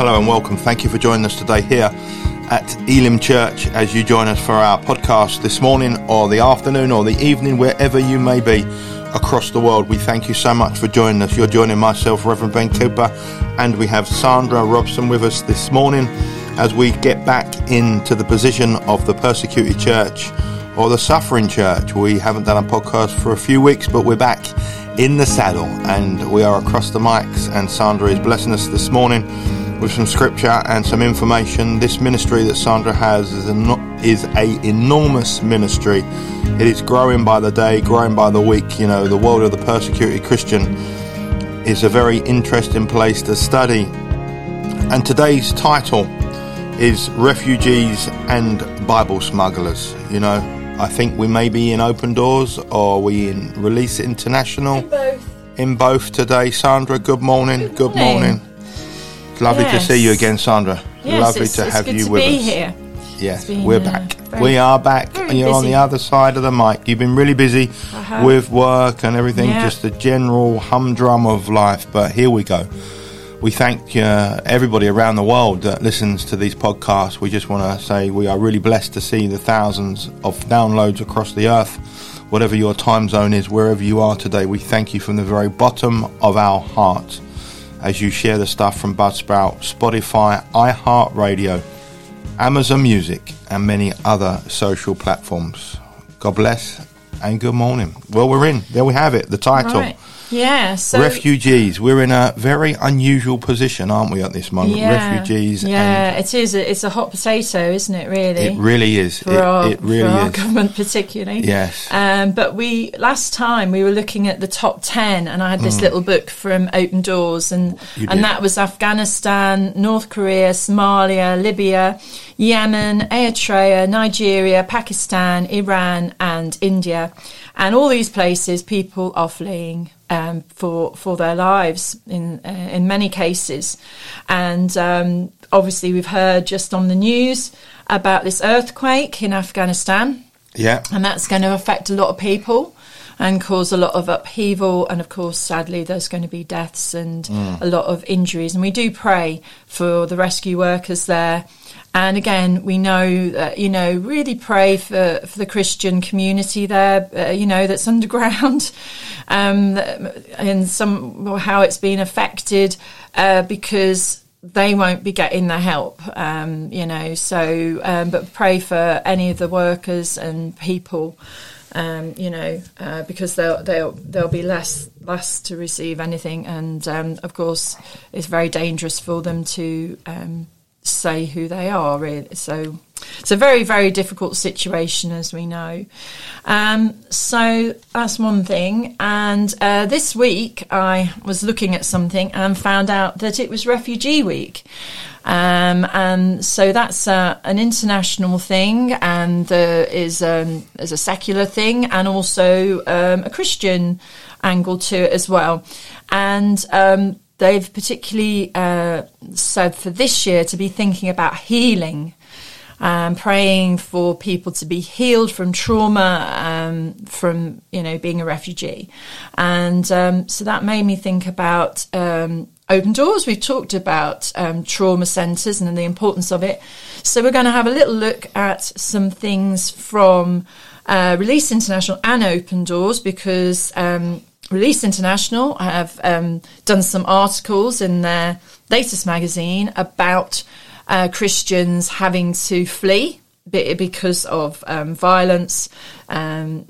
Hello and welcome. Thank you for joining us today here at Elim Church as you join us for our podcast this morning or the afternoon or the evening, wherever you may be across the world. We thank you so much for joining us. You're joining myself, Reverend Ben Cooper, and we have Sandra Robson with us this morning as we get back into the position of the persecuted church or the suffering church. We haven't done a podcast for a few weeks, but we're back in the saddle and we are across the mics. And Sandra is blessing us this morning with some scripture and some information. This ministry that Sandra has is a, is a enormous ministry. It is growing by the day, growing by the week. You know, the world of the persecuted Christian is a very interesting place to study. And today's title is Refugees and Bible Smugglers. You know, I think we may be in Open Doors or we in Release International. In both. In both today. Sandra, good morning. Good Good morning. Lovely Yes. to see you again, Sandra. Yes, lovely it's, to it's have good you to with be us. here. Yes, we're back. we are back. You're on the other side of the mic. You've been really busy Uh-huh. with work and everything, Yeah. just the general humdrum of life. But here we go. We thank uh, everybody around the world that listens to these podcasts. We just want to say we are really blessed to see the thousands of downloads across the earth. Whatever your time zone is, wherever you are today, we thank you from the very bottom of our hearts as you share the stuff from Buzzsprout, Spotify, iHeartRadio, Amazon Music, and many other social platforms. God bless and good morning. Well, we're in. There we have it. The title. Right. Yeah. So Refugees. We're in a very unusual position, aren't we, at this moment? yeah, Refugees. Yeah, it is. A, it's a hot potato, isn't it? Really. It really is. for It, our, it really for our is. government, particularly. Yes. Um, but we last time we were looking at the top ten, and I had this little book from Open Doors, and Mm. And that was Afghanistan, North Korea, Somalia, Libya, Yemen, Eritrea, Nigeria, Pakistan, Iran, and India, and all these places people are fleeing. Um, for for their lives in uh, in many cases, and um, obviously we've heard just on the news about this earthquake in Afghanistan, yeah. and that's going to affect a lot of people and cause a lot of upheaval. And of course sadly there's going to be deaths and a lot of injuries. And we do pray for the rescue workers there and again we know that you know really pray for, for the christian community there uh, you know that's underground um and some how it's been affected uh, because they won't be getting the help, um, you know. So, um, but pray for any of the workers and people, um, you know, uh, because they'll they'll they'll be less less to receive anything, and um, of course, it's very dangerous for them to um, say who they are. Really, so it's a very very difficult situation, as we know. Um, so that's one thing. And uh, this week, I was looking at something and found out that it was Refugee Week. Um, and so that's uh, an international thing, and there is um, there's a secular thing, and also um, a Christian angle to it as well. And um, they've particularly uh, said for this year to be thinking about healing um, praying for people to be healed from trauma, um, from you know being a refugee, and um, so that made me think about um, open doors. We've talked about um, trauma centres and the importance of it. So we're going to have a little look at some things from uh, Release International and Open Doors because. Um, Release International have um, done some articles in their latest magazine about uh, Christians having to flee because of um, violence, um,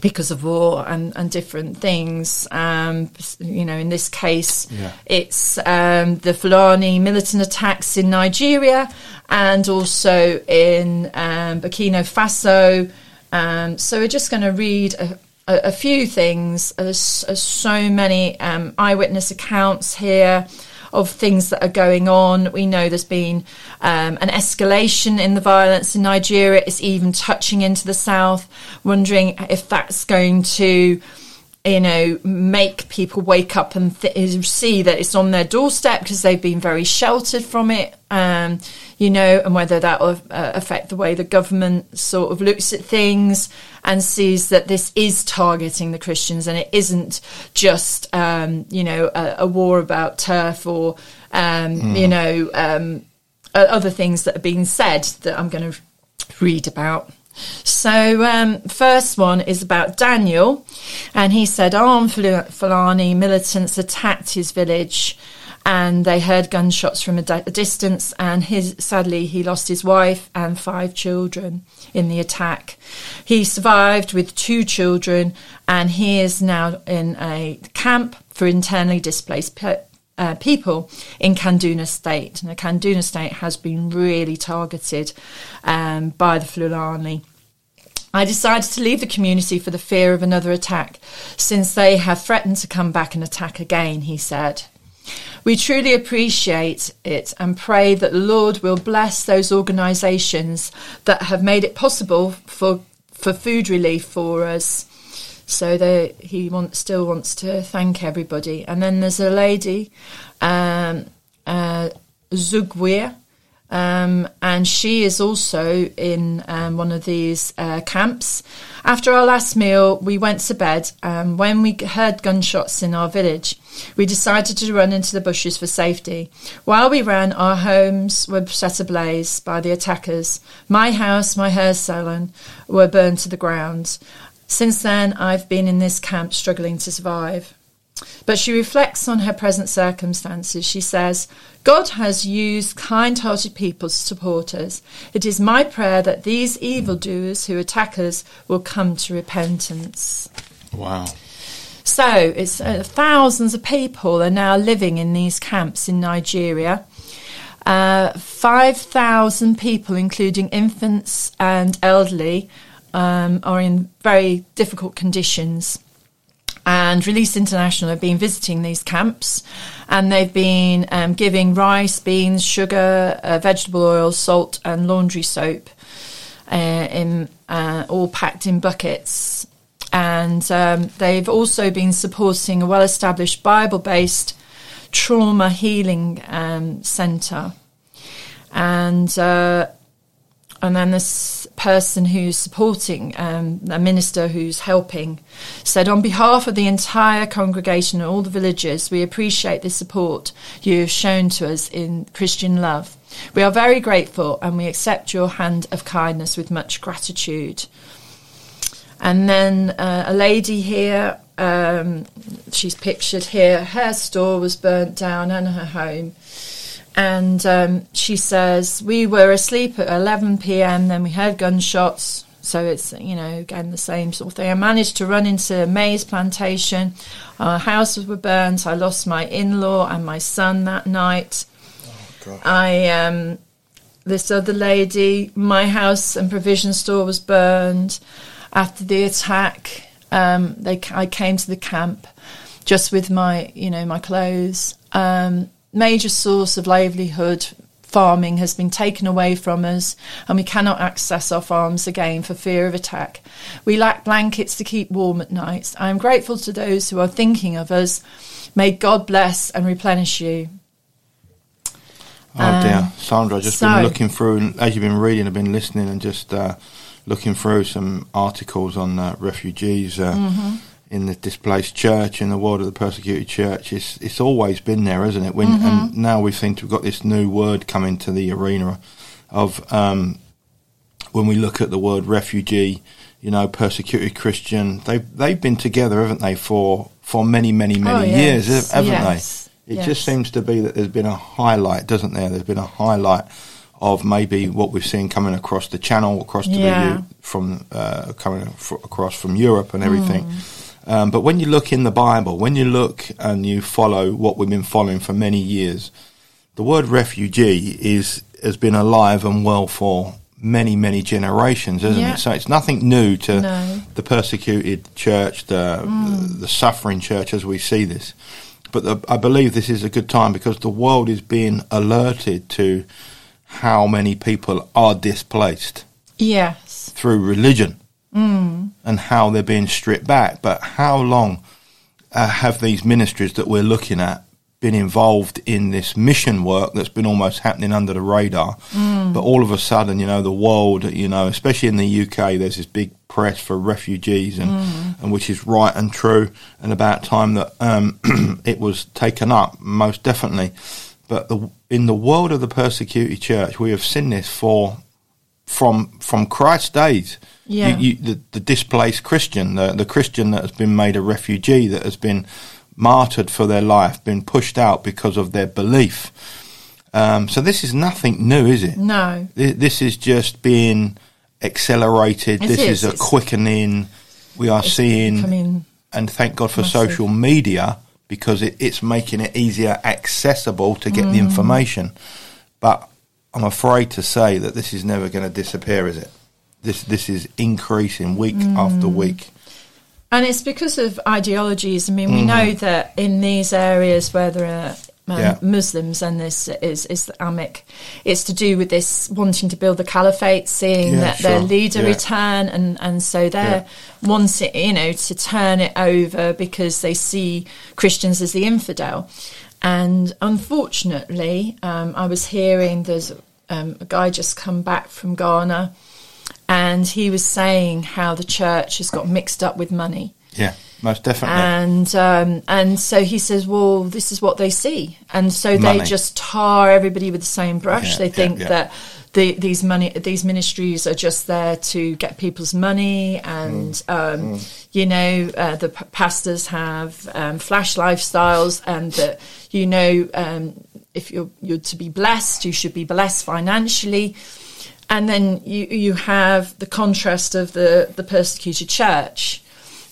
because of war, and, and different things. Um, you know, in this case, Yeah. it's um, the Fulani militant attacks in Nigeria and also in um, Burkina Faso. Um, so we're just going to read a, a, a few things. There's, there's so many um, eyewitness accounts here of things that are going on. We know there's been um, an escalation in the violence in Nigeria. It's even touching into the south. Wondering if that's going to you know, make people wake up and th- see that it's on their doorstep because they've been very sheltered from it, um, you know, and whether that will uh, affect the way the government sort of looks at things and sees that this is targeting the Christians and it isn't just, um, you know, a, a, war about turf or, um, mm. you know, um, other things that are being said that I'm going to read about. So, um, first one is about Daniel, and he said armed Fulani militants attacked his village, and they heard gunshots from a, di- a distance. And his sadly, he lost his wife and five children in the attack. He survived with two children, and he is now in a camp for internally displaced pe- uh, people in Kaduna State. And the Kaduna State has been really targeted um, by the Fulani. I decided to leave the community for the fear of another attack, since they have threatened to come back and attack again, he said. We truly appreciate it and pray that the Lord will bless those organisations that have made it possible for, for food relief for us. So he want, still wants to thank everybody. And then there's a lady, um, uh, Zugwir, um, and she is also in um, one of these uh, camps. After our last meal, we went to bed. Um, when we heard gunshots in our village, we decided to run into the bushes for safety. While we ran, our homes were set ablaze by the attackers. My house, my hair salon were burned to the ground. Since then, I've been in this camp struggling to survive. But she reflects on her present circumstances. She says, God has used kind hearted people to support us. It is my prayer that these evildoers who attack us will come to repentance. Wow. So it's uh, thousands of people are now living in these camps in Nigeria. Uh, 5,000 people, including infants and elderly, um, are in very difficult conditions and Release International have been visiting these camps and they've been um, giving rice, beans, sugar, uh, vegetable oil, salt, and laundry soap, uh, in, uh, all packed in buckets. And um, they've also been supporting a well established Bible based trauma healing um, centre. And uh, and then this person who's supporting um, a minister who's helping said on behalf of the entire congregation and all the villagers we appreciate the support you have shown to us in christian love. We are very grateful and we accept your hand of kindness with much gratitude. And then uh, a lady here um, she's pictured here her store was burnt down and her home and um, she says, We were asleep at 11 pm, then we heard gunshots. So it's, you know, again, the same sort of thing. I managed to run into a maize plantation. Our houses were burnt. I lost my in law and my son that night. Oh, I, um, this other lady, my house and provision store was burned. After the attack, um, they, I came to the camp just with my, you know, my clothes. Um, major source of livelihood farming has been taken away from us and we cannot access our farms again for fear of attack. We lack blankets to keep warm at night. I am grateful to those who are thinking of us. May God bless and replenish you. Oh um, dear, Sandra, I've just so, been looking through, as you've been reading, I've been listening and just uh, looking through some articles on uh, refugees. Uh, mm-hmm in the displaced church, in the world of the persecuted church. It's it's always been there, isn't it? When mm-hmm. and now we seem to have got this new word coming to the arena of um, when we look at the word refugee, you know, persecuted Christian. They they've been together, haven't they, for for many many many oh, yes. years, haven't yes. they? It yes. just seems to be that there's been a highlight, doesn't there? There's been a highlight of maybe what we've seen coming across the channel, across to yeah. the from uh, coming across from Europe and everything. Mm um, but when you look in the Bible, when you look and you follow what we've been following for many years, the word refugee is has been alive and well for many, many generations, isn't yeah. it? So it's nothing new to no. the persecuted church, the, mm. the suffering church as we see this. But the, I believe this is a good time because the world is being alerted to how many people are displaced. Yes. Through religion mm. and how they're being stripped back. But how long uh, have these ministries that we're looking at been involved in this mission work that's been almost happening under the radar. Mm. But all of a sudden, you know, the world, you know, especially in the UK, there's this big press for refugees, and, mm. and which is right and true, and about time that um, it was taken up, most definitely. But the, in the world of the persecuted church, we have seen this for from from Christ's days. Yeah. You, you, the, the displaced Christian, the, the Christian that has been made a refugee, that has been martyred for their life, been pushed out because of their belief. Um, so this is nothing new, is it? No. This is just being accelerated. It this is. is, a quickening. We are seeing, and thank God for massive. social media because it, it's making it easier accessible to get the Mm. information. But I'm afraid to say that this is never going to disappear, is it? This this is increasing week after Mm. week. And it's because of ideologies. I mean, we know that in these areas where there are um, Yeah. Muslims and this is Islamic, it's to do with this wanting to build the caliphate, seeing Yeah, that their leader Yeah. return, and, and so they're wanting, you know, to turn it over because they see Christians as the infidel. And unfortunately, um, I was hearing there's um, a guy just come back from Ghana and he was saying how the church has got mixed up with money. Yeah, most definitely. And um, and so he says, well, this is what they see, and so they just tar everybody with the same brush. Yeah, they think yeah. that the, these money these ministries are just there to get people's money, and Mm. um, you know uh, the p- pastors have um, flash lifestyles, and that you know um, if you're you're to be blessed, you should be blessed financially. And then you you have the contrast of the, the persecuted church,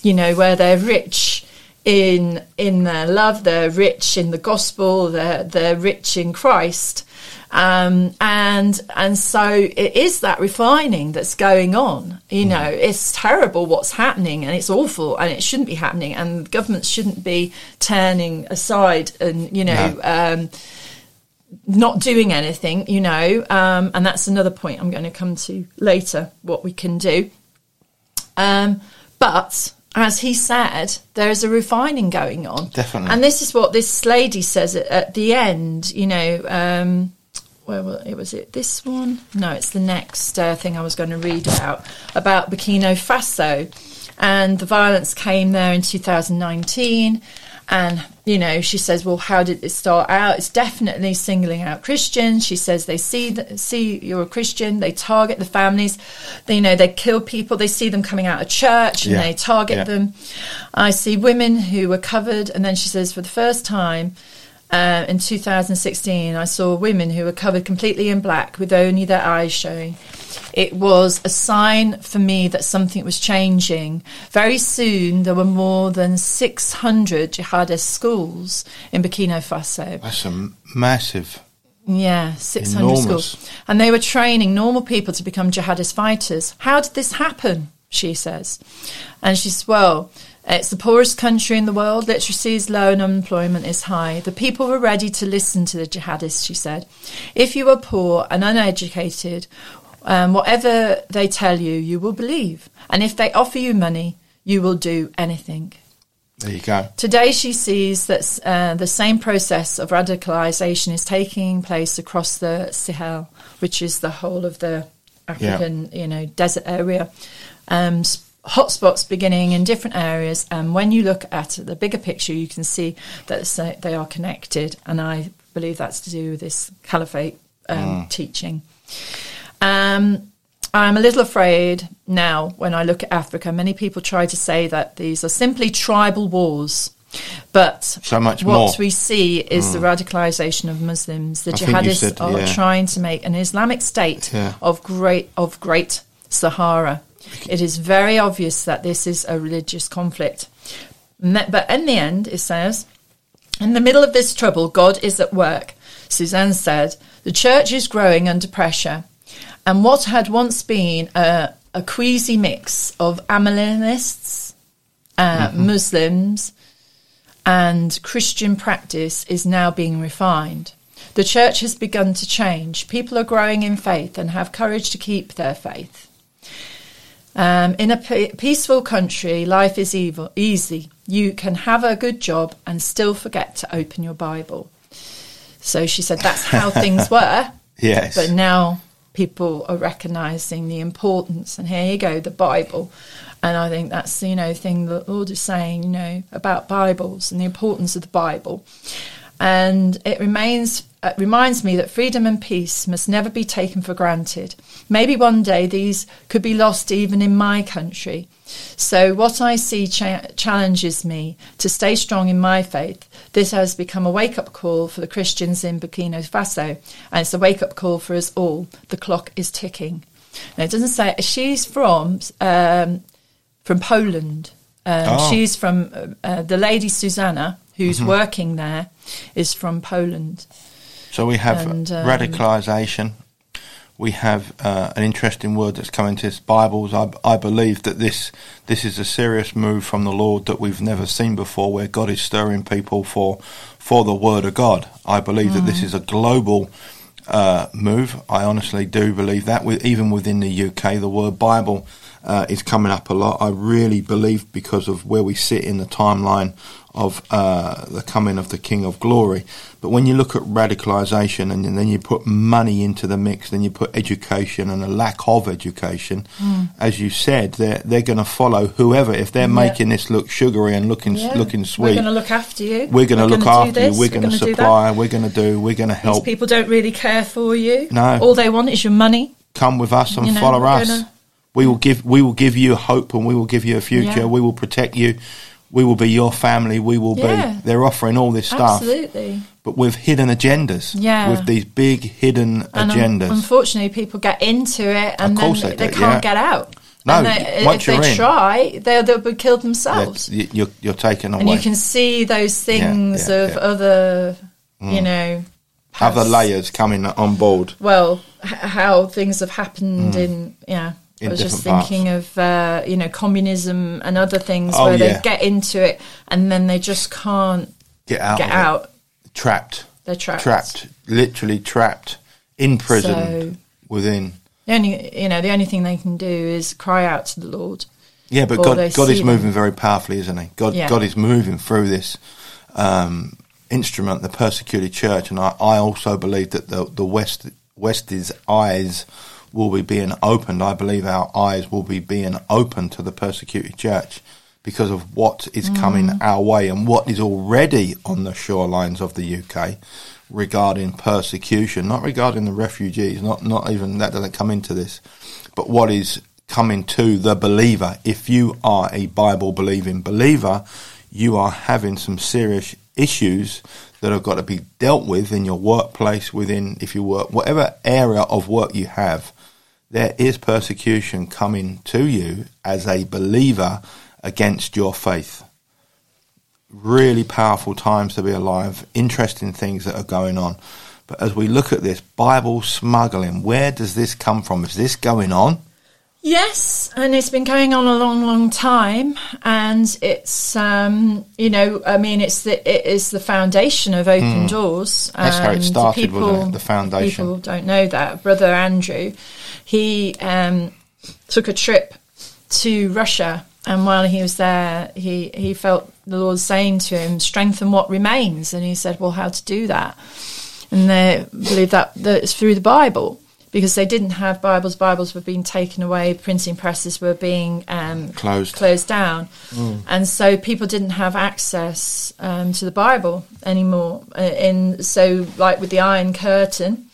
you know, where they're rich in in their love, they're rich in the gospel, they're they're rich in Christ, um, and and so it is that refining that's going on. You know, it's terrible what's happening, and it's awful, and it shouldn't be happening, and governments shouldn't be turning aside and you know. No. Um, not doing anything, you know, um, and that's another point I'm going to come to later. What we can do, um, but as he said, there is a refining going on, Definitely. and this is what this lady says at, at the end. You know, um, where was it? Was it this one? No, it's the next uh, thing I was going to read about about Burkina Faso, and the violence came there in 2019. And you know, she says, "Well, how did this start out? It's definitely singling out Christians." She says they see th- see you're a Christian, they target the families. They, you know, they kill people. They see them coming out of church and Yeah. they target Yeah. them. I see women who were covered, and then she says, for the first time. Uh, in 2016, I saw women who were covered completely in black with only their eyes showing. It was a sign for me that something was changing. Very soon, there were more than 600 jihadist schools in Burkina Faso. That's a m- massive. Yeah, 600 Enormous. schools. And they were training normal people to become jihadist fighters. How did this happen? She says. And she says, well, it's the poorest country in the world. Literacy is low and unemployment is high. The people were ready to listen to the jihadists, she said. If you are poor and uneducated, um, whatever they tell you, you will believe. And if they offer you money, you will do anything. There you go. Today, she sees that uh, the same process of radicalization is taking place across the Sahel, which is the whole of the African, you know, desert area. Um, hotspots beginning in different areas, and when you look at the bigger picture, you can see that they are connected. And I believe that's to do with this caliphate um, teaching. Um, I'm a little afraid now when I look at Africa. Many people try to say that these are simply tribal wars. But So much what more. we see is the radicalization of Muslims. The I jihadists said, are yeah. trying to make an Islamic state Yeah. of great of Great Sahara. It is very obvious that this is a religious conflict. But in the end, it says, in the middle of this trouble, God is at work. Suzanne said, the church is growing under pressure. And what had once been a, a queasy mix of Amalinists, uh, Muslims, and Christian practice is now being refined. The church has begun to change. People are growing in faith and have courage to keep their faith. Um, in a peaceful country, life is evil, easy. You can have a good job and still forget to open your Bible. So she said that's how things were. Yes. But now people are recognizing the importance. And here you go, the Bible. And I think that's you know thing that the Lord is saying, you know, about Bibles and the importance of the Bible. And it remains it reminds me that freedom and peace must never be taken for granted. Maybe one day these could be lost even in my country. So, what I see cha- challenges me to stay strong in my faith. This has become a wake up call for the Christians in Burkina Faso, and it's a wake up call for us all. The clock is ticking. Now, it doesn't say she's from um, from Poland. Um, Oh. She's from uh, uh, the lady Susanna, who's Mm-hmm. working there, is from Poland. So we have And, um, radicalisation. We have uh, an interesting word that's coming to us, Bibles. I, I believe that this this is a serious move from the Lord that we've never seen before, where God is stirring people for for the Word of God. I believe that Mm. this is a global uh, move. I honestly do believe that. With, even within the UK, the word Bible uh, is coming up a lot. I really believe because of where we sit in the timeline of uh, the coming of the King of Glory. But when you look at radicalisation and then you put money into the mix, then you put education and a lack of education, as you said, they're they're going to follow whoever. If they're Yeah. making this look sugary and looking looking sweet, We're going to look after you. we're going to look after you. We're going to supply. We're going to do. We're going to These help. people don't really care for you. No. All they want is your money. come with us and You know, follow us. gonna- We will give we will give you hope and we will give you a future. Yeah. We will protect you. We will be your family. We will Yeah. be. They're offering all this stuff, Absolutely. but with hidden agendas. Yeah. with these big hidden And agendas. unfortunately, people get into it and then they they, can't yeah. get out. No, and they, once if you're they in- try, they'll, they'll be killed themselves. you're you're taken away. And you can see those things yeah, of yeah. Mm. other, you know, Other layers coming on board. well, h- how things have happened in, yeah. I was just parts. thinking of, uh, you know, communism and other things Oh, where yeah. they get into it and then they just can't Get out. get out. Trapped. They're trapped. Trapped. Literally trapped. Imprisoned So- within. The only, you know, the only thing they can do is cry out to the Lord. Yeah, but God, God is moving very powerfully, isn't He? God, Yeah. God is moving through this um, instrument, the persecuted church, and I, I also believe that the the West West's eyes will be being opened. I believe our eyes will be being opened to the persecuted church because of what is mm. coming our way and what is already on the shorelines of the UK regarding persecution, not regarding the refugees, not not even that doesn't come into this, but what is coming to the believer. If you are a Bible believing believer, you are having some serious issues that have got to be dealt with in your workplace, within if you work whatever area of work you have. There is persecution coming to you as a believer against your faith really powerful times to be alive, interesting things that are going on. But as we look at this Bible smuggling, where does this come from? Is this going on? Yes, and it's been going on a long, long time, and it's um, you know, I mean, it's the it is the foundation of Open Doors. Hmm. That's how it started, people, wasn't it? The foundation. People don't know that. Brother Andrew, he um, took a trip to Russia, and while he was there, he he felt the Lord saying to him, "Strengthen what remains," and he said, "Well, how to do that?" And they believe that, that it's through the Bible because they didn't have Bibles. Bibles were being taken away. Printing presses were being um, Closed. closed down, and so people didn't have access um, to the Bible anymore. Uh, In so, like with the Iron Curtain,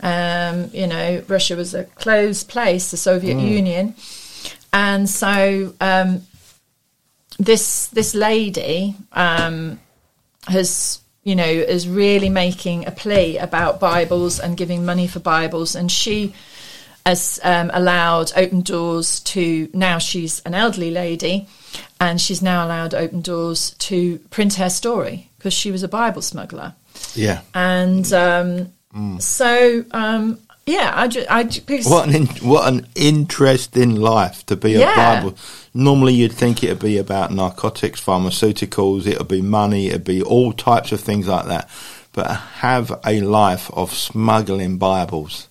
um, you know, Russia was a closed place, the Soviet Union, and so um, this this lady um, has you know is really making a plea about Bibles and giving money for Bibles, and she has um, allowed Open Doors to now she's an elderly lady, and she's now allowed Open Doors to print her story because she was a Bible smuggler, Yeah. and um, so um, yeah, I, just. I ju- because What an in, what an interesting life to be a Yeah. Bible. Normally, you'd think it'd be about narcotics, pharmaceuticals. It'd be money. It'd be all types of things like that. But have a life of smuggling Bibles.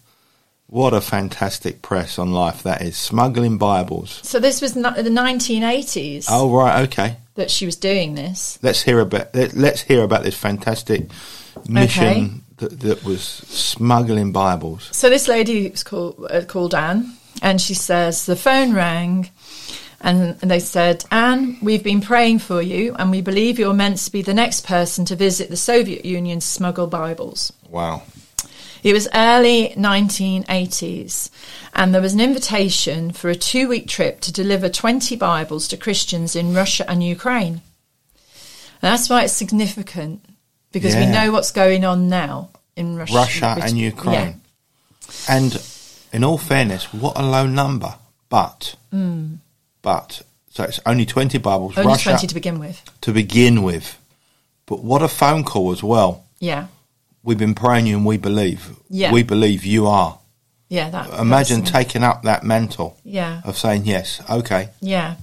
What a fantastic press on life that is. Smuggling Bibles. So this was no- the 1980s Oh, right, okay. that she was doing this. Let's hear about let, let's hear about this fantastic mission that, that was smuggling Bibles. So this lady was called uh, called Anne, and she says the phone rang, and, and they said, Anne, we've been praying for you, and we believe you're meant to be the next person to visit the Soviet Union to smuggle Bibles. Wow. It was early 1980s, and there was an invitation for a two week trip to deliver 20 Bibles to Christians in Russia and Ukraine. And that's why it's significant, because we know what's going on now in Russia, Russia and yeah. Ukraine. And in all fairness, what a low number. But mm. But so it's only twenty Bibles. Only Russia 20 to begin with. to begin with. But what a phone call as well. Yeah. We've been praying you and we believe. Yeah. We believe you are. Yeah. That, Imagine that's- taking up that mantle Yeah. of saying yes, okay. Yeah.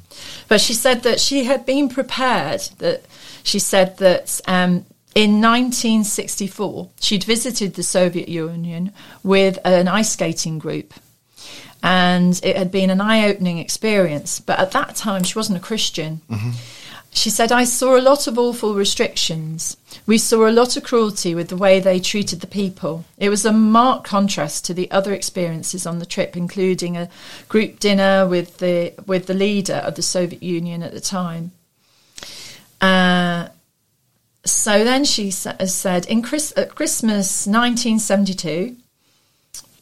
But she said that she had been prepared, that she said that um, in 1964 she'd visited the Soviet Union with an ice skating group. And it had been an eye opening experience. But at that time, she wasn't a Christian. She said, I saw a lot of awful restrictions. We saw a lot of cruelty with the way they treated the people. It was a marked contrast to the other experiences on the trip, including a group dinner with the with the leader of the Soviet Union at the time. Uh, so then she sa- said, in Chris, at Christmas 1972,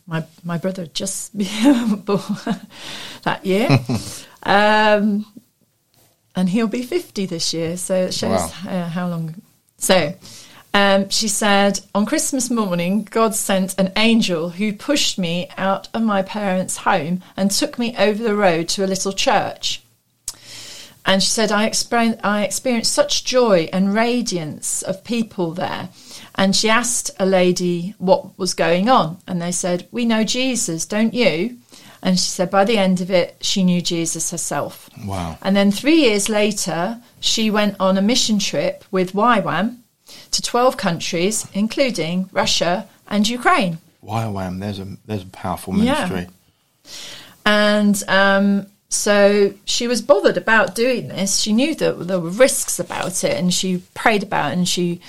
my my brother just that year. um, and he'll be 50 this year, so it shows Wow. uh, how long. So um, she said, On Christmas morning, God sent an angel who pushed me out of my parents' home and took me over the road to a little church. And she said, I, I experienced such joy and radiance of people there. And she asked a lady what was going on. And they said, We know Jesus, don't you? And she said, by the end of it, she knew Jesus herself. Wow. And then three years later, she went on a mission trip with YWAM to 12 countries, including Russia and Ukraine. Wham, there's a there's a powerful ministry. Yeah. And um, so she was bothered about doing this. She knew that there were risks about it, and she prayed about it. And she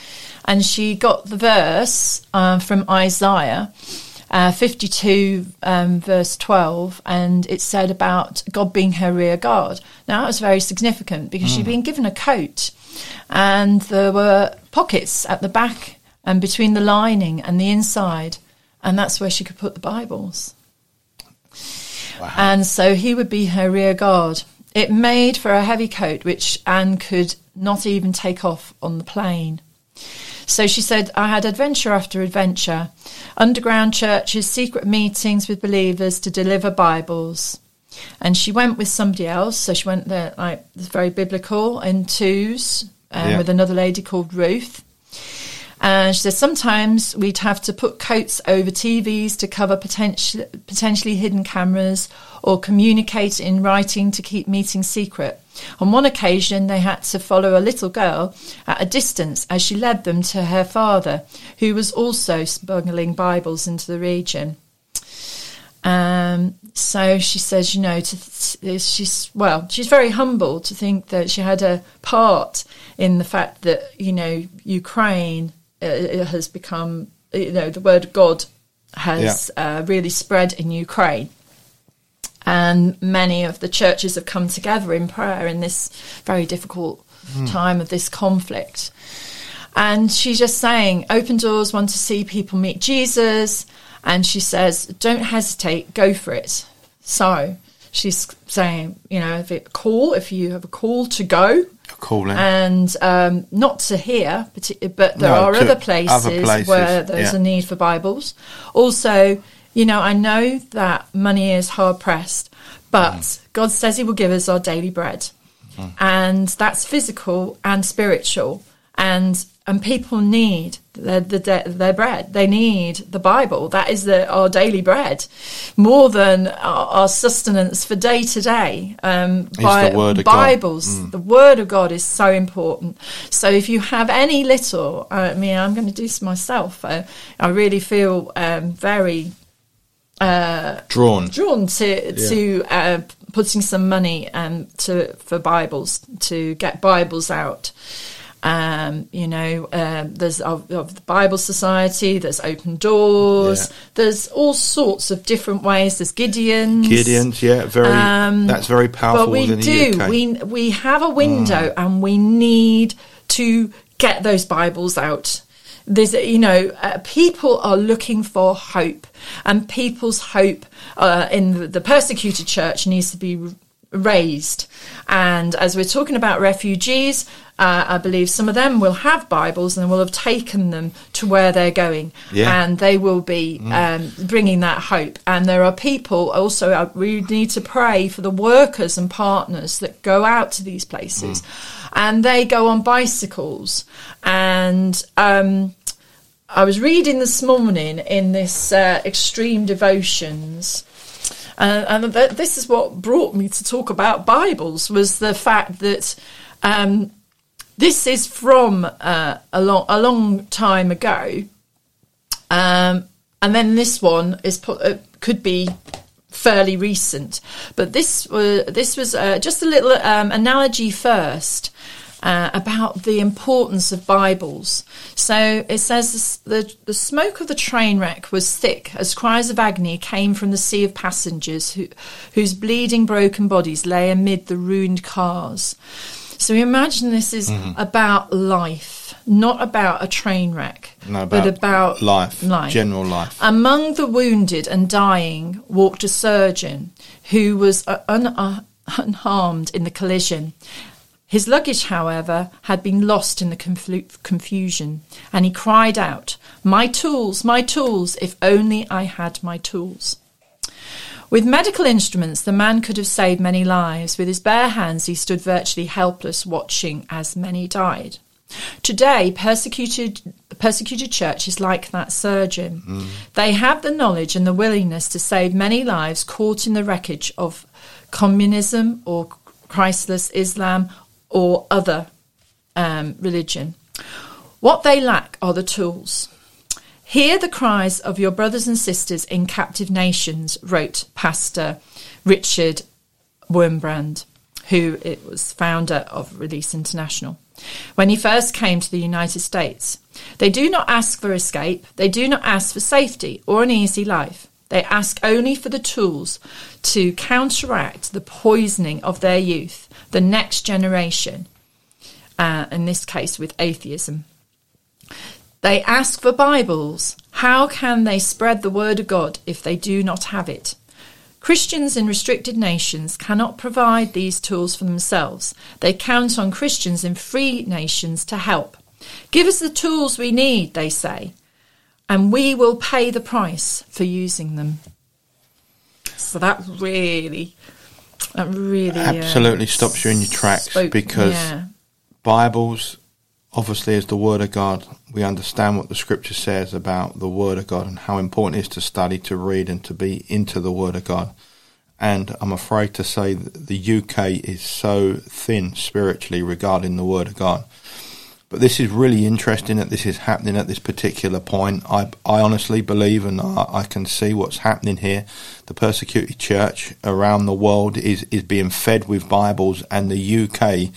and she got the verse uh, from Isaiah. Uh, 52 um, verse 12 and it said about god being her rear guard now that was very significant because she'd been given a coat and there were pockets at the back and between the lining and the inside and that's where she could put the bibles Wow. and so he would be her rear guard. It made for a heavy coat, which Anne could not even take off on the plane. So she said, I had adventure after adventure, underground churches, secret meetings with believers to deliver Bibles. And she went with somebody else, so she went there, like, very biblical, in twos, um, Yeah. with another lady called Ruth. And she says sometimes we'd have to put coats over TVs to cover potential, potentially hidden cameras or communicate in writing to keep meetings secret. On one occasion, they had to follow a little girl at a distance as she led them to her father, who was also smuggling Bibles into the region. Um, so she says, you know, to, she's well, she's very humble to think that she had a part in the fact that you know Ukraine uh, it has become, you know, the word God has uh, really spread in Ukraine, and many of the churches have come together in prayer in this very difficult time of this conflict. And she's just saying, open doors want to see people meet Jesus. And she says, don't hesitate, go for it. So she's saying, you know, if it call, if you have a call to go, Calling. and um, not to here, but, but there No, are other other places, places, where there's yeah. a need for Bibles. Also, you know, I know that money is hard pressed, but Mm. God says He will give us our daily bread, Mm. and that's physical and spiritual, and and people need their, the, their bread. They need the Bible. That is the, our daily bread, more than our, our sustenance for day to day. Um, the Word of God. Bibles, the Word of God is so important. So if you have any little, I mean, I'm going to do this myself. Uh, I really feel um, very uh, Drawn. drawn to to uh, putting some money um, to for Bibles to get Bibles out. Um, you know, um, there's of, of the Bible Society. There's Open Doors. Yeah. There's all sorts of different ways. There's Gideon's. Gideon's, yeah, very. Um, that's very powerful But we do. We we have a window, and we need to get those Bibles out. There's, you know, uh, people are looking for hope, and people's hope uh, in the, the persecuted church needs to be raised. And as we're talking about refugees, uh, I believe some of them will have Bibles and will have taken them to where they're going, Yeah. and they will be um, bringing that hope. And there are people also, uh, we need to pray for the workers and partners that go out to these places. And they go on bicycles. And um, I was reading this morning in this uh, Extreme Devotions. And th- this is what brought me to talk about Bibles was the fact that um, this is from uh, a long a long time ago, um, and then this one is put, uh, could be fairly recent. But this was this was uh, just a little um, analogy first. Uh, about the importance of Bibles. So it says the, the smoke of the train wreck was thick as cries of agony came from the sea of passengers who, whose bleeding, broken bodies lay amid the ruined cars. So imagine this is about life, not about a train wreck, No, but about life, life. general life. Among the wounded and dying walked a surgeon who was uh, un- uh, unharmed in the collision. His luggage, however, had been lost in the conflu- confusion, and he cried out, My tools, my tools, if only I had my tools. With medical instruments, the man could have saved many lives. With his bare hands, he stood virtually helpless, watching as many died. Today, persecuted persecuted church is like that surgeon. Mm. They have the knowledge and the willingness to save many lives caught in the wreckage of communism or Christless Islam or other um, religion. What they lack are the tools. Hear the cries of your brothers and sisters in captive nations, wrote Pastor Richard Wurmbrand, who it was founder of Release International. When he first came to the United States, they do not ask for escape, they do not ask for safety or an easy life. They ask only for the tools to counteract the poisoning of their youth, the next generation, uh, in this case with atheism. They ask for Bibles. How can they spread the word of God if they do not have it? Christians in restricted nations cannot provide these tools for themselves. They count on Christians in free nations to help. Give us the tools we need, they say, and we will pay the price for using them. So that really, that really uh, Absolutely stops you in your tracks spoke- because yeah. Bibles, obviously, is the Word of God. We understand what the Scripture says about the Word of God and how important it is to study, to read, and to be into the Word of God. And I'm afraid to say that the UK is so thin spiritually regarding the Word of God. But this is really interesting that this is happening at this particular point. I, I honestly believe, and I, I can see what's happening here. The persecuted church around the world is, is being fed with Bibles, and the UK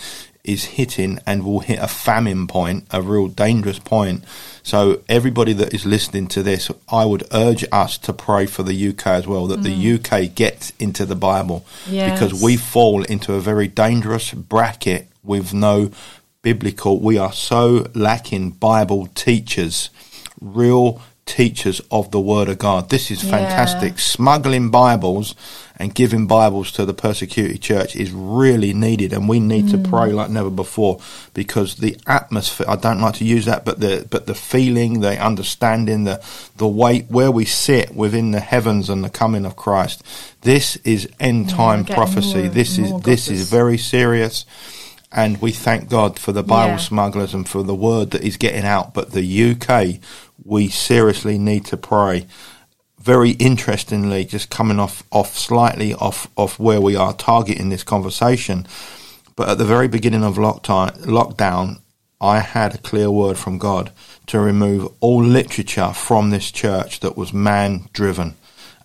is hitting and will hit a famine point, a real dangerous point. So, everybody that is listening to this, I would urge us to pray for the UK as well, that the mm. UK gets into the Bible because we fall into a very dangerous bracket with no biblical. We are so lacking Bible teachers, real teachers of the Word of God. This is Yeah. fantastic. Smuggling Bibles and giving Bibles to the persecuted church is really needed, and we need to mm. pray like never before because the atmosphere. I don't like to use that, but the but the feeling, the understanding, the the weight where we sit within the heavens and the coming of Christ. This is end time getting prophecy. more- this is more this is very serious and we thank God for the Bible Yeah. smugglers and for the word that is getting out. But the UK, we seriously need to pray. Very interestingly, just coming off off slightly off off where we are targeting this conversation, but at the very beginning of lockdown, lockdown, I had a clear word from God to remove all literature from this church that was man driven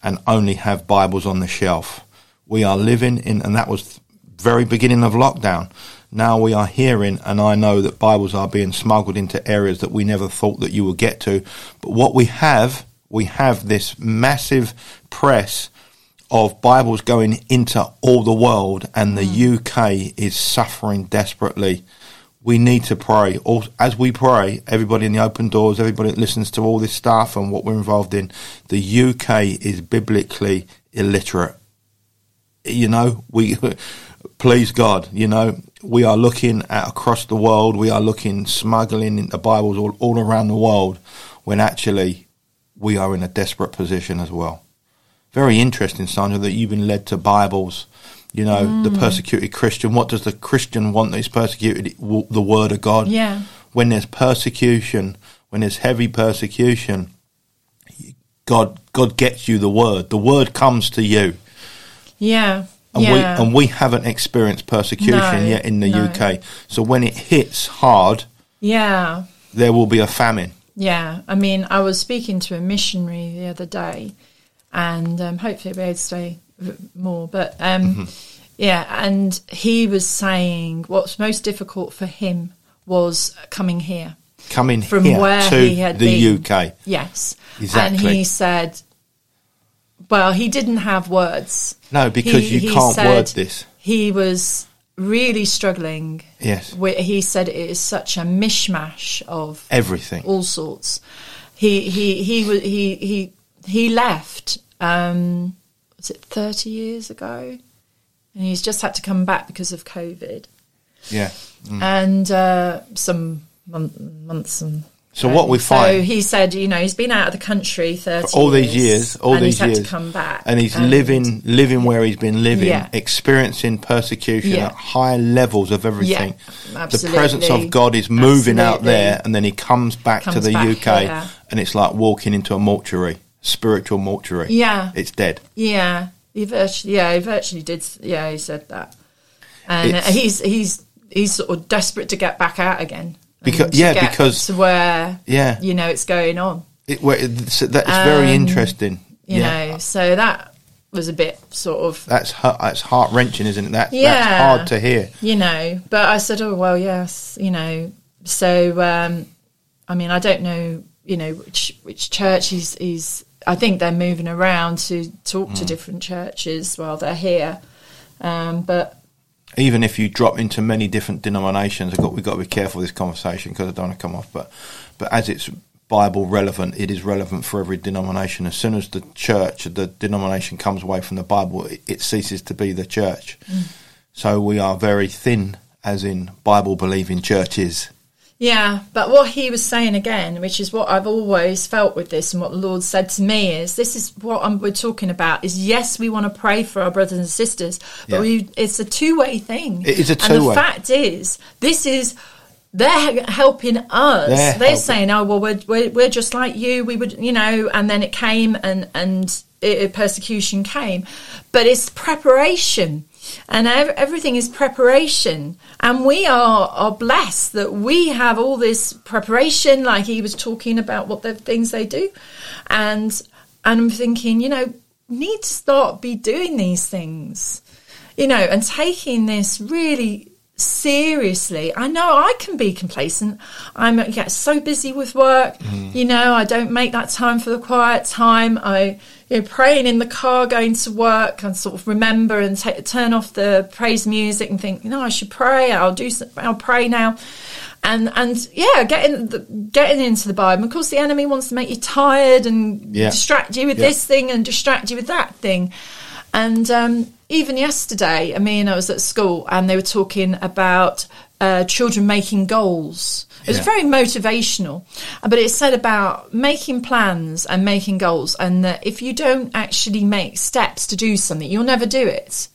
and only have Bibles on the shelf. We are living in, and that was very beginning of lockdown. Now we are hearing, and I know that Bibles are being smuggled into areas that we never thought that you would get to. But what we have, we have this massive press of Bibles going into all the world, and the hmm. UK is suffering desperately. We need to pray. As we pray, everybody in the open doors, everybody that listens to all this stuff and what we're involved in, the UK is biblically illiterate. You know, we please God, you know, we are looking at across the world, we are looking smuggling the Bibles all, all around the world when actually we are in a desperate position as well. Very interesting, Sandra, that you've been led to Bibles. You know, mm. the persecuted Christian. What does the Christian want that is persecuted? The Word of God. Yeah. When there's persecution, when there's heavy persecution, God God gets you the Word. The Word comes to you. Yeah. And yeah. we and we haven't experienced persecution No, yet in the no. UK. So when it hits hard, Yeah. there will be a famine. Yeah, I mean, I was speaking to a missionary the other day, and um, hopefully I'll be able to say more. But um, yeah, and he was saying what's most difficult for him was coming here. Coming From here where to he had the been. UK. Yes, Exactly. And he said, well, he didn't have words. No, because He- you he can't word this. He was really struggling. Yes. He said it is such a mishmash of Everything. all sorts. He he he wa- he he he left. Um, was it thirty years ago? And he's just had to come back because of COVID Yeah. and uh, some month, months and. So what um, we find? so he said, you know, he's been out of the country thirty For all these years, all and these he's had years, to come back, and he's living, living where he's been living, Yeah. experiencing persecution Yeah. at high levels of everything. Yeah, the presence of. God is moving out there, and then he comes back to the back UK, here. and it's like walking into a mortuary, spiritual mortuary. Yeah. it's dead. Yeah, he virtually, yeah, he virtually did. Yeah, he said that, and It's- he's he's he's sort of desperate to get back out again. Because- yeah, because- where Yeah. you know it's going on. It, well, it's, that's very Um, interesting. You yeah, know, so that was a bit sort of that's that's heart wrenching, isn't it? That, Yeah. that's hard to hear. you know. But I said, oh well, yes, you know. So um, I mean, I don't know, you know, which which church is he's. I think they're moving around to talk Mm. to different churches while they're here. Um, but even if you drop into many different denominations, I've got, we've got to be careful with this conversation because I don't want to come off. But, but as it's Bible relevant, it is relevant for every denomination. As soon as the church, the denomination comes away from the Bible, it, it ceases to be the church. Mm. So we are very thin, as in Bible believing churches. Yeah, but what he was saying again, which is what I've always felt with this, and what the Lord said to me is, this is what I'm, we're talking about. Is yes, we want to pray for our brothers and sisters, but Yeah. we, it's a two way thing. It is a And two-way. And the fact is, this is they're helping us. They're They're, helping. saying, "Oh well, we're, we're we're just like you. We would, you know." And then it came, and and it, persecution came, but it's preparation, and ev- everything is preparation. And we are are blessed that we have all this preparation. Like he was talking about what the things they do, and and I'm thinking, you know, need to start be doing these things you know, and taking this really seriously. I know I can be complacent. I'm I get so busy with work, mm-hmm. you know, I don't make that time for the quiet time. I you know, praying in the car going to work and sort of remember and turn off the praise music and think, you know, I should pray. I'll do. some- I'll pray now. And and yeah, getting the, getting into the Bible. Of course, the enemy wants to make you tired and Yeah. distract you with Yeah. this thing and distract you with that thing. And um, even yesterday, I mean, I was at school and they were talking about uh, children making goals. It was Yeah. very motivational, but it said about making plans and making goals, and that if you don't actually make steps to do something, you'll never do it.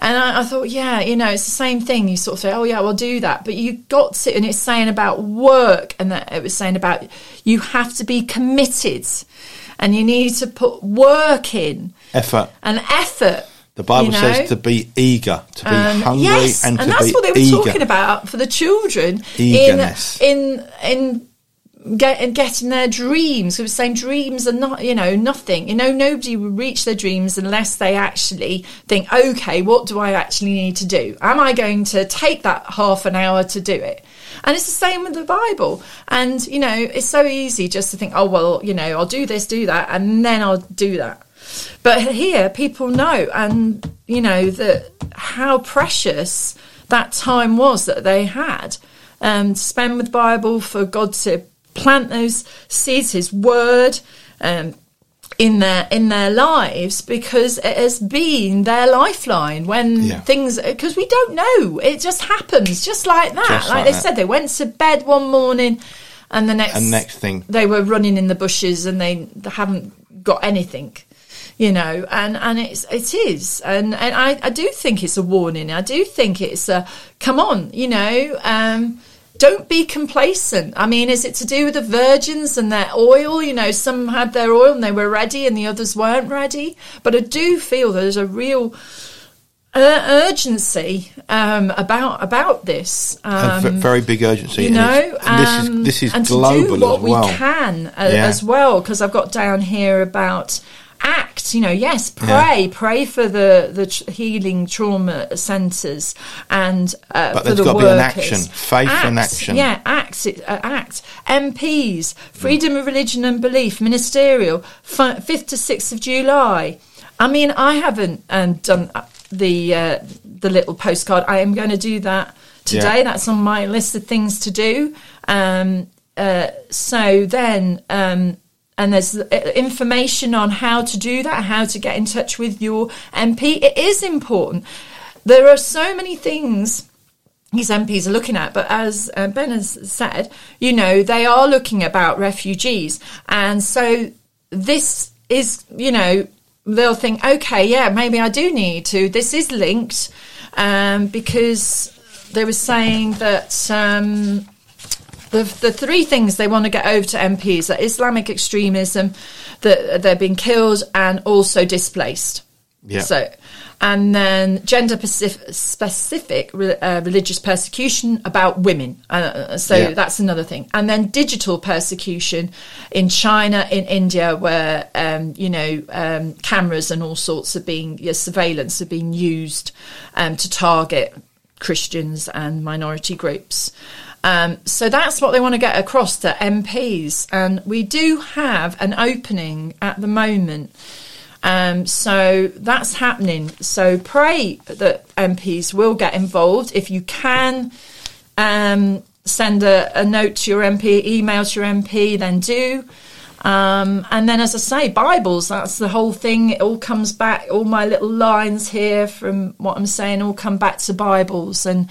And I, I thought, yeah, you know, it's the same thing. You sort of say, oh, yeah, we'll do that. But you got to, and it's saying about work, and that it was saying about you have to be committed and you need to put work in Effort. and effort. The Bible you know? says to be eager, to be Um, hungry, yes, and to that's what they were eager. talking about for the children Eagerness. in in in get, getting their dreams. It was saying dreams are not, you know, nothing. You know, nobody will reach their dreams unless they actually think, okay, what do I actually need to do? Am I going to take that half an hour to do it? And it's the same with the Bible. And, you know, it's so easy just to think, oh, well, you know, I'll do this, do that, and then I'll do that. But here, people know, and, you know, that how precious that time was that they had um, to spend with the Bible, for God to plant those seeds, His Word, um, in their in their lives because it has been their lifeline when Yeah. things because we don't know it just happens just like that Just like, like they that. said they went to bed one morning and the next And next thing, they were running in the bushes and they, they haven't got anything you know and and it's it is and and I, I do think it's a warning i do think it's a come on you know um don't be complacent. I mean, is it to do with the virgins and their oil? You know, some had their oil and they were ready and the others weren't ready. But I do feel there's a real uh, urgency um, about about this. a Um, very big urgency. you and know, and this um, is this is and global to do what well. we can uh, Yeah. as well, because I've got down here about act. You know, yes, pray, pray for the the tr- healing trauma centres and uh, But for there's the gotta be an workers. action, faith and action. Yeah, act, uh, act. MPs, freedom of religion and belief, ministerial, fi- fifth to sixth of July. I mean, I haven't um, done uh, the uh, the little postcard. I am going to do that today. Yeah. That's on my list of things to do. Um, uh, so then, um, and there's uh, information on how to do that, how to get in touch with your MP. It is important. There are so many things these MPs are looking at. But as uh, Ben has said, you know, they are looking about refugees. And so this is, you know, they'll think, okay, yeah, maybe I do need to. This is linked um, because they were saying that. Um, the, the three things they want to get over to MPs are Islamic extremism, that they're being killed and also displaced. Yeah. So, and then gender specific, uh, religious persecution about women. Uh, so Yeah. that's another thing. And then digital persecution in China, in India, where um, you know um, cameras and all sorts of being yeah, surveillance are being used um, to target Christians and minority groups. Um, so that's what they want to get across to MPs, and we do have an opening at the moment. Um, so that's happening. So pray that MPs will get involved. If you can um, send a, a note to your MP, email to your MP, then do. Um, and then, as I say, Bibles, that's the whole thing. It all comes back, all my little lines here from what I'm saying all come back to Bibles. And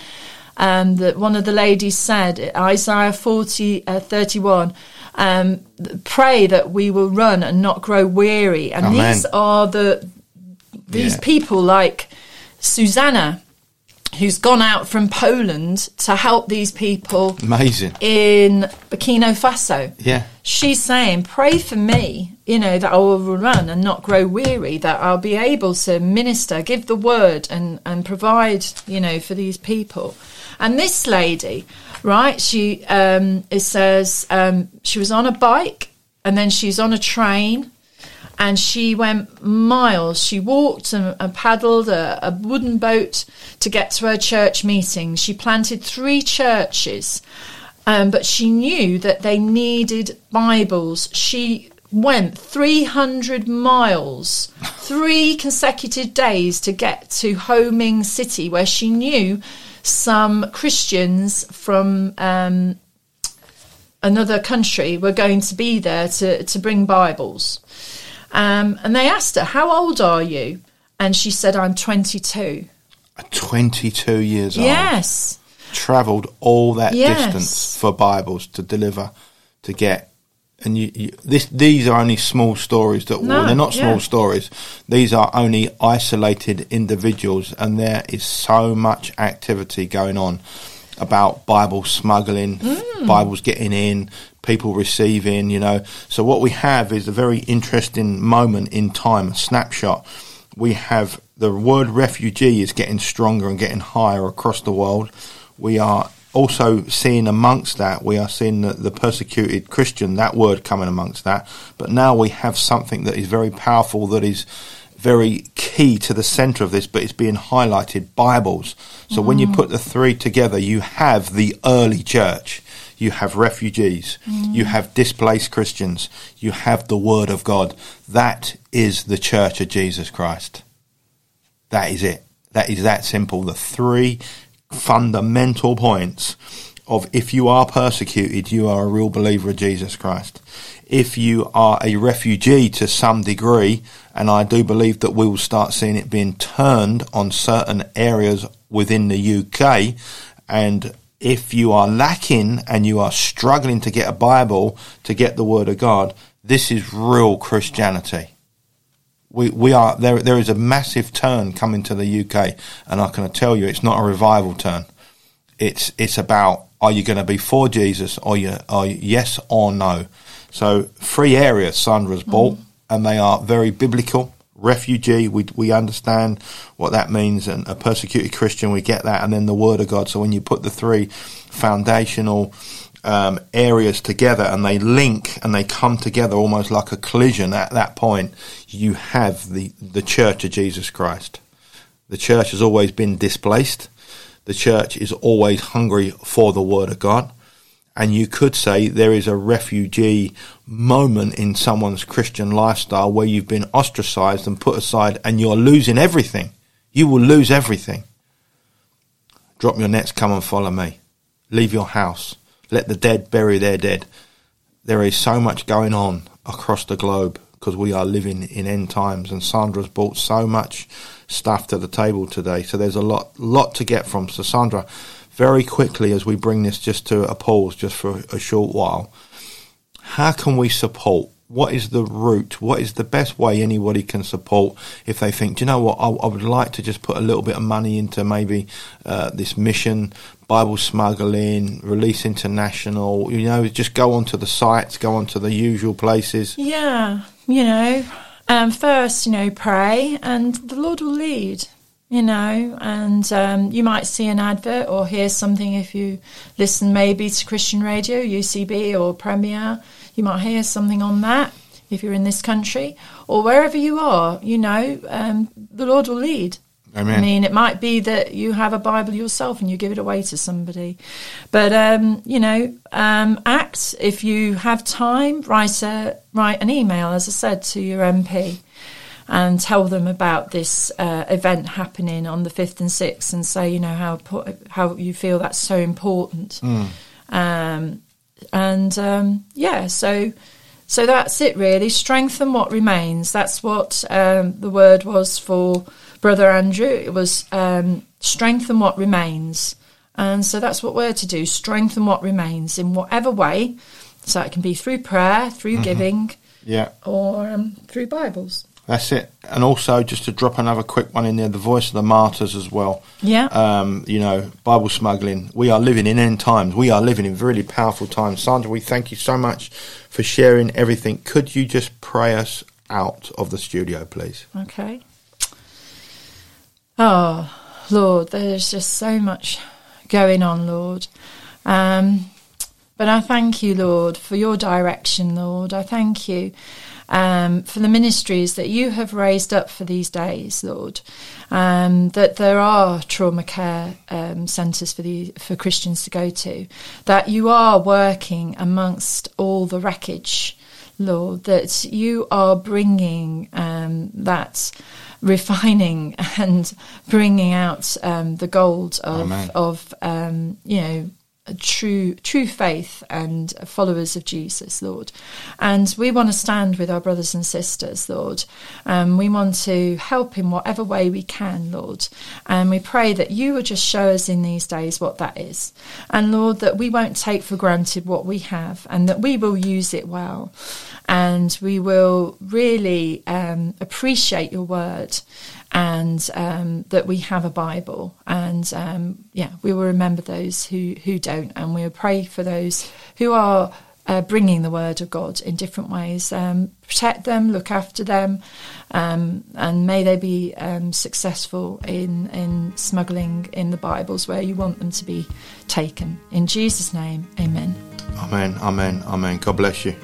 um, that one of the ladies said, Isaiah 40, uh, 31, um, pray that we will run and not grow weary. And Amen. these are the these Yeah. people like Susanna, who's gone out from Poland to help these people Amazing. in Burkina Faso. Yeah. She's saying, Pray for me, you know, that I will run and not grow weary, that I'll be able to minister, give the word and, and provide, you know, for these people. And this lady, right, she um, it says um, she was on a bike and then she's on a train and she went miles. She walked and, and paddled a, a wooden boat to get to her church meeting. She planted three churches, um, but she knew that they needed Bibles. She went 300 miles, three consecutive days to get to Ho Minh City, where she knew some Christians from um, another country were going to be there to, to bring Bibles. Um, and they asked her, How old are you? And she said, I'm 22. 22 years old. Yes. Travelled all that Yes. distance for Bibles to deliver, to get. And you, you, this, these are only small stories that No, they're not small yeah. stories. These are only isolated individuals, and there is so much activity going on about Bible smuggling, Hmm. Bibles getting in, people receiving. You know, so what we have is a very interesting moment in time, a snapshot. We have the word refugee is getting stronger and getting higher across the world. We are also seeing amongst that, we are seeing the, the persecuted Christian, that word coming amongst that. But now we have something that is very powerful, that is very key to the center of this, but it's being highlighted Bibles. So when you mm. put the three together, you have the early church. You have refugees. Mm. You have displaced Christians. You have the Word of God. That is the church of Jesus Christ. That is it. That is that simple. The three fundamental points of if you are persecuted, you are a real believer of Jesus Christ. If you are a refugee to some degree, and I do believe that we will start seeing it being turned on certain areas within the UK, and if you are lacking and you are struggling to get a Bible, to get the Word of God, this is real Christianity we we are there. There is a massive turn coming to the UK, and I can tell you, it's not a revival turn. It's it's about are you going to be for Jesus or you are you, yes or no. So three areas Sandra's bought, mm. and they are very biblical. Refugee, we we understand what that means, and a persecuted Christian, we get that, and then the Word of God. So when you put the three foundational um, areas together and they link and they come together almost like a collision at that point, you have the, the church of Jesus Christ. The church has always been displaced. The church is always hungry for the word of God. And you could say there is a refugee moment in someone's Christian lifestyle where you've been ostracized and put aside and you're losing everything. You will lose everything. Drop your nets, come and follow me. Leave your house let the dead bury their dead. There is so much going on across the globe because we are living in end times, and Sandra's brought so much stuff to the table today. So there's a lot, lot to get from. So Sandra, very quickly as we bring this just to a pause, just for a short while, how can we support what is the route? What is the best way anybody can support if they think, do you know what, I, I would like to just put a little bit of money into maybe uh, this mission, Bible smuggling, Release International, you know, just go onto the sites, go onto the usual places. Yeah, you know, um, first, you know, pray and the Lord will lead you know, and um, you might see an advert or hear something if you listen maybe to Christian radio, UCB or Premier. You might hear something on that if you're in this country or wherever you are, you know, um, the Lord will lead. Amen. I mean, it might be that you have a Bible yourself and you give it away to somebody. But, um, you know, um, act if you have time, write, a, write an email, as I said, to your MP and tell them about this uh, event happening on the 5th and 6th and say, you know, how, how you feel that's so important. Mm. Um, and um, yeah, so so that's it really. Strengthen what remains. That's what um, the word was for Brother Andrew. It was um, strengthen what remains. And so that's what we're to do strengthen what remains in whatever way. So it can be through prayer, through mm-hmm. giving, yeah, or um, through Bibles. That's it. And also, just to drop another quick one in there, the voice of the martyrs as well. Yeah. Um, you know, Bible smuggling. We are living in end times. We are living in really powerful times. Sandra, we thank you so much for sharing everything. Could you just pray us out of the studio, please? Okay. Oh, Lord, there's just so much going on, Lord. Um, but I thank you, Lord, for your direction, Lord. I thank you um, for the ministries that you have raised up for these days, Lord. Um, that there are trauma care um, centres for the for Christians to go to. That you are working amongst all the wreckage, Lord. That you are bringing um, that refining and bringing out um, the gold of of um, you know true true faith and followers of Jesus, Lord. And we want to stand with our brothers and sisters, Lord. Um, we want to help in whatever way we can, Lord. And we pray that you will just show us in these days what that is. And Lord, that we won't take for granted what we have and that we will use it well. And we will really um, appreciate your word and um, that we have a Bible. And um, yeah, we will remember those who, who don't, and we'll pray for those who are uh, bringing the word of God in different ways. Um, protect them, look after them, um, and may they be um, successful in, in smuggling in the Bibles where you want them to be taken. In Jesus' name, amen. Amen, amen, amen. God bless you.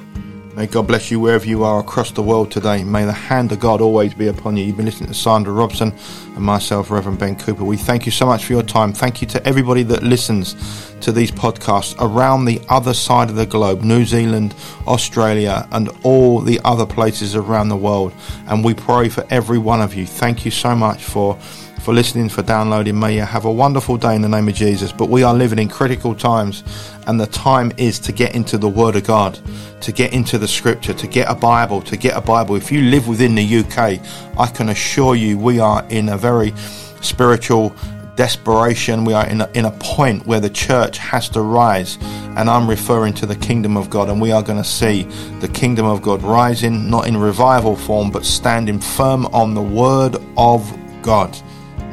May God bless you wherever you are across the world today. May the hand of God always be upon you. You've been listening to Sandra Robson and myself, Reverend Ben Cooper. We thank you so much for your time. Thank you to everybody that listens to these podcasts around the other side of the globe New Zealand, Australia, and all the other places around the world. And we pray for every one of you. Thank you so much for for listening, for downloading. May you have a wonderful day in the name of Jesus. But we are living in critical times, and the time is to get into the Word of God, to get into the Scripture, to get a Bible, to get a Bible. If you live within the UK, I can assure you we are in a very spiritual desperation. We are in a, in a point where the church has to rise, and I'm referring to the kingdom of God. And we are going to see the kingdom of God rising, not in revival form, but standing firm on the word of God.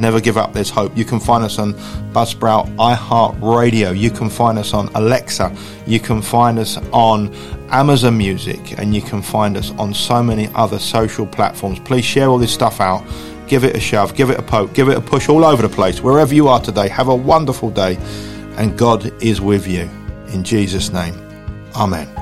Never give up, there's hope. You can find us on Buzzsprout, iHeartRadio. You can find us on Alexa. You can find us on Amazon Music. And you can find us on so many other social platforms. Please share all this stuff out. Give it a shove, give it a poke, give it a push all over the place. Wherever you are today, have a wonderful day. And God is with you. In Jesus' name, Amen.